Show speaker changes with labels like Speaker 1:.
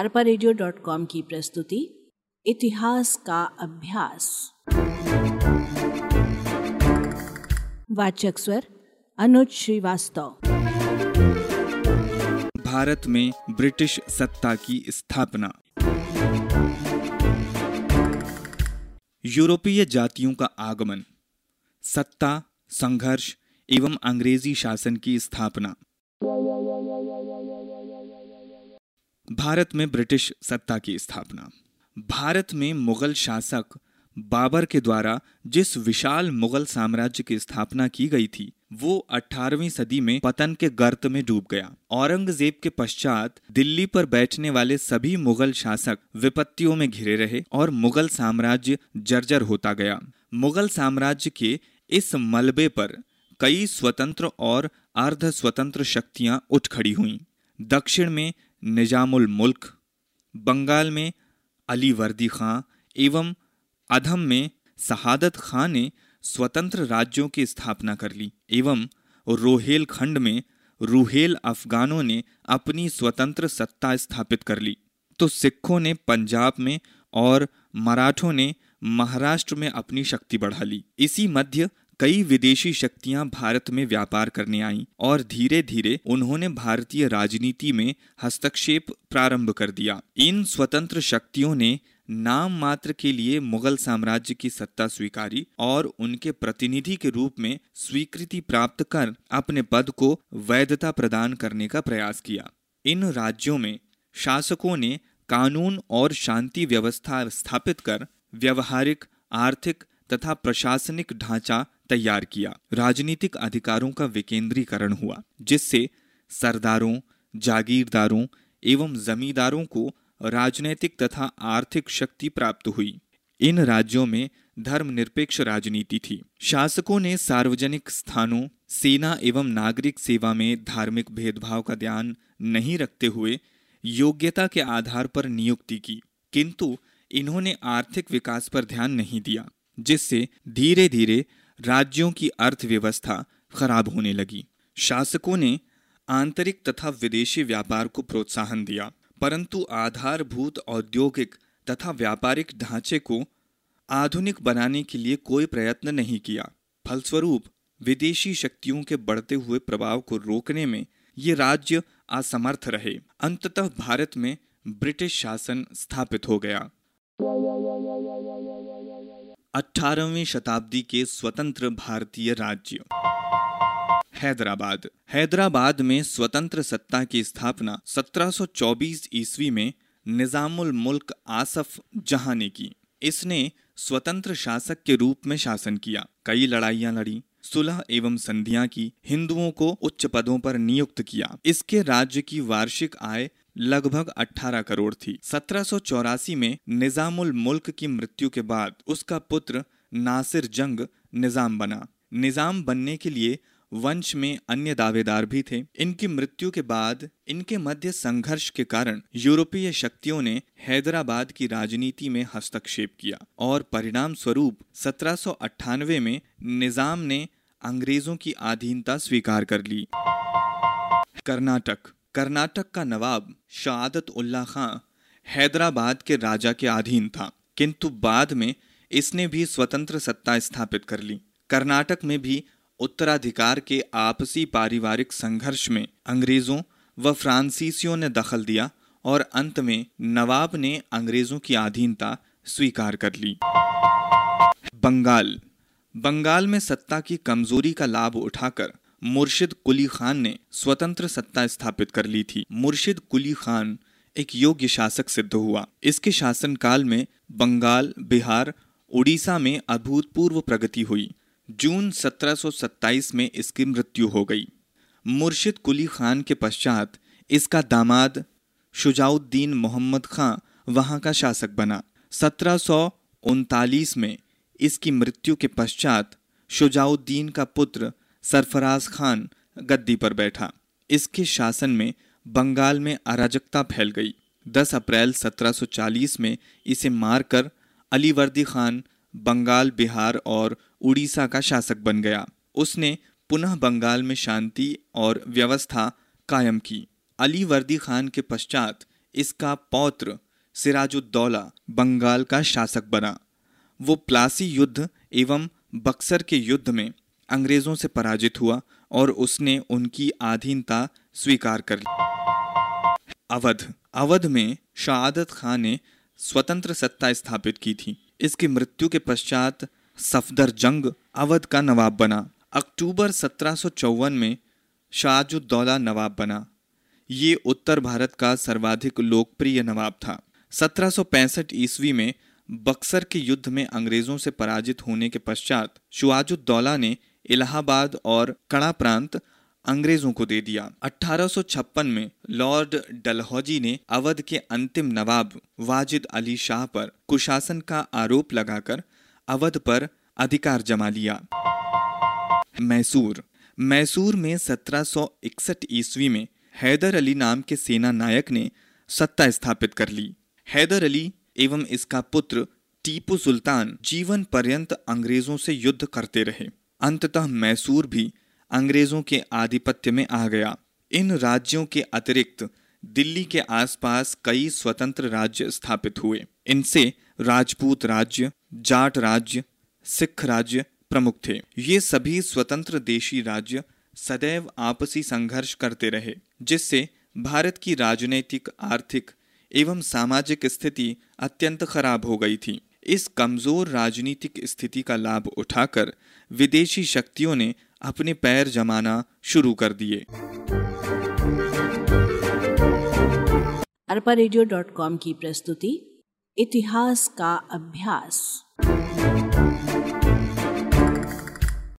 Speaker 1: अरपा की प्रस्तुति, इतिहास का अभ्यास। वाचक स्वर, अनुज श्रीवास्तव।
Speaker 2: भारत में ब्रिटिश सत्ता की स्थापना। यूरोपीय जातियों का आगमन। सत्ता, संघर्ष एवं अंग्रेज़ी शासन की स्थापना। भारत में ब्रिटिश सत्ता की स्थापना। भारत में मुगल शासक बाबर के द्वारा जिस विशाल मुगल साम्राज्य की स्थापना की गई थी, वो 18वीं सदी में पतन के गर्त में डूब गया। औरंगज़ेब के पश्चात दिल्ली पर बैठने वाले सभी मुगल शासक विपत्तियों में घिरे रहे और मुगल साम्राज्य जर्जर होता गया। मुगल साम्राज्य के इस मलबे पर कई स्वतंत्र और अर्ध स्वतंत्र शक्तियाँ उठ खड़ी हुईं। दक्षिण में निजामुल मुल्क, बंगाल में अली वर्दी खां एवं अधम में शहादत खां ने स्वतंत्र राज्यों की स्थापना कर ली एवं रोहेल खंड में रूहेल अफगानों ने अपनी स्वतंत्र सत्ता स्थापित कर ली। तो सिखों ने पंजाब में और मराठों ने महाराष्ट्र में अपनी शक्ति बढ़ा ली। इसी मध्य कई विदेशी शक्तियाँ भारत में व्यापार करने आईं और धीरे धीरे उन्होंने भारतीय राजनीति में हस्तक्षेप प्रारंभ कर दिया। इन स्वतंत्र शक्तियों ने नाम मात्र के लिए मुगल साम्राज्य की सत्ता स्वीकारी और उनके प्रतिनिधि के रूप में स्वीकृति प्राप्त कर अपने पद को वैधता प्रदान करने का प्रयास किया। इन राज्यों में शासकों ने कानून और शांति व्यवस्था स्थापित कर, व्यवहारिक, आर्थिक तथा प्रशासनिक ढांचा तैयार किया। राजनीतिक अधिकारों का विकेंद्रीकरण हुआ, जिससे सरदारों, जागीरदारों एवं जमींदारों को राजनैतिक तथा आर्थिक शक्ति प्राप्त हुई। इन राज्यों में धर्मनिरपेक्ष राजनीति थी। शासकों ने सार्वजनिक स्थानों, सेना एवं नागरिक सेवा में धार्मिक भेदभाव का ध्यान नहीं रखते हुए योग्यता के आधार पर नियुक्ति की, किंतु इन्होंने आर्थिक विकास पर ध्यान नहीं दिया, जिससे धीरे धीरे राज्यों की अर्थव्यवस्था खराब होने लगी। शासकों ने आंतरिक तथा विदेशी व्यापार को प्रोत्साहन दिया, परंतु आधारभूत औद्योगिक तथा व्यापारिक ढांचे को आधुनिक बनाने के लिए कोई प्रयत्न नहीं किया। फलस्वरूप, विदेशी शक्तियों के बढ़ते हुए प्रभाव को रोकने में ये राज्य असमर्थ रहे। अंततः भारत में ब्रिटिश शासन स्थापित हो गया। 18वीं शताब्दी के स्वतंत्र भारतीय राज्य। हैदराबाद। हैदराबाद में स्वतंत्र सत्ता की स्थापना 1724 ईस्वी में निजामुल मुल्क आसफ जहाँ ने की। इसने स्वतंत्र शासक के रूप में शासन किया। कई लड़ाइयाँ लड़ी। सुलह एवं संधियाँ की, हिंदुओं को उच्च पदों पर नियुक्त किया। इसके राज्य की वार्षिक आय लगभग 18 करोड़ थी। सत्रह सौ चौरासी में निजामुल मुल्क की मृत्यु के बाद उसका पुत्र नासिर जंग निज़ाम बना। निज़ाम बनने के लिए वंश में अन्य दावेदार भी थे। इनकी मृत्यु के बाद इनके मध्य संघर्ष के कारण यूरोपीय शक्तियों ने हैदराबाद की राजनीति में हस्तक्षेप किया और परिणाम स्वरूप सत्रह सौ अट्ठानवे में निज़ाम ने अंग्रेज़ों की अधीनता स्वीकार कर ली। कर्नाटक कर्नाटक का नवाब शहादत उल्ला खां हैदराबाद के राजा के अधीन था, किंतु बाद में इसने भी स्वतंत्र सत्ता स्थापित कर ली। कर्नाटक में भी उत्तराधिकार के आपसी पारिवारिक संघर्ष में अंग्रेज़ों व फ्रांसीसियों ने दखल दिया और अंत में नवाब ने अंग्रेज़ों की अधीनता स्वीकार कर ली। बंगाल। बंगाल में सत्ता की कमज़ोरी का लाभ उठाकर मुर्शिद कुली खान ने स्वतंत्र सत्ता स्थापित कर ली थी। मुर्शिद कुली खान एक योग्य शासक सिद्ध हुआ। इसके शासनकाल में बंगाल, बिहार, उड़ीसा में अभूतपूर्व प्रगति हुई। जून 1727 में इसकी मृत्यु हो गई। मुर्शिद कुली खान के पश्चात इसका दामाद शुजाउद्दीन मोहम्मद खां वहाँ का शासक बना। सत्रह में इसकी मृत्यु के पश्चात शुजाउद्दीन का पुत्र सरफराज खान गद्दी पर बैठा। इसके शासन में बंगाल में अराजकता फैल गई। 10 अप्रैल 1740 में इसे मारकर अलीवर्दी खान बंगाल, बिहार और उड़ीसा का शासक बन गया। उसने पुनः बंगाल में शांति और व्यवस्था कायम की। अली वर्दी खान के पश्चात इसका पौत्र सिराजुद्दौला बंगाल का शासक बना। वो प्लासी युद्ध एवं बक्सर के युद्ध में अंग्रेज़ों से पराजित हुआ और उसने उनकी आधीनता स्वीकार कर ली। अवध। अवध में शहादत खान ने स्वतंत्र सत्ता स्थापित की थी। इसकी मृत्यु के पश्चात सफदर जंग अवध का नवाब बना। अक्टूबर सत्रह में शाहजुद्दौला नवाब बना। ये उत्तर भारत का सर्वाधिक लोकप्रिय नवाब था। 1765 ईस्वी में बक्सर के युद्ध में अंग्रेज़ों से पराजित होने के पश्चात शुआजुद्दौला ने इलाहाबाद और कड़ा प्रांत अंग्रेज़ों को दे दिया। 1856 में लॉर्ड डलहौजी ने अवध के अंतिम नवाब वाजिद अली शाह पर कुशासन का आरोप लगाकर अवध पर अधिकार जमा लिया। मैसूर। मैसूर में 1761 ईस्वी में हैदर अली नाम के सेना नायक ने सत्ता स्थापित कर ली। हैदर अली एवं इसका पुत्र टीपू सुल्तान जीवन पर्यंत अंग्रेज़ों से युद्ध करते रहे। अंततः मैसूर भी अंग्रेज़ों के आधिपत्य में आ गया। इन राज्यों के अतिरिक्त दिल्ली के आसपास कई स्वतंत्र राज्य स्थापित हुए। इनसे राजपूत राज्य, जाट राज्य, सिख राज्य प्रमुख थे। ये सभी स्वतंत्र देशी राज्य सदैव आपसी संघर्ष करते रहे, जिससे भारत की राजनीतिक, आर्थिक एवं सामाजिक स्थिति अत्यंत खराब हो गई थी। इस कमज़ोर राजनीतिक स्थिति का लाभ उठाकर विदेशी शक्तियों ने अपने पैर जमाना शुरू कर दिए।
Speaker 1: अरपा रेडियो डॉट कॉम की प्रस्तुति, इतिहास का अभ्यास।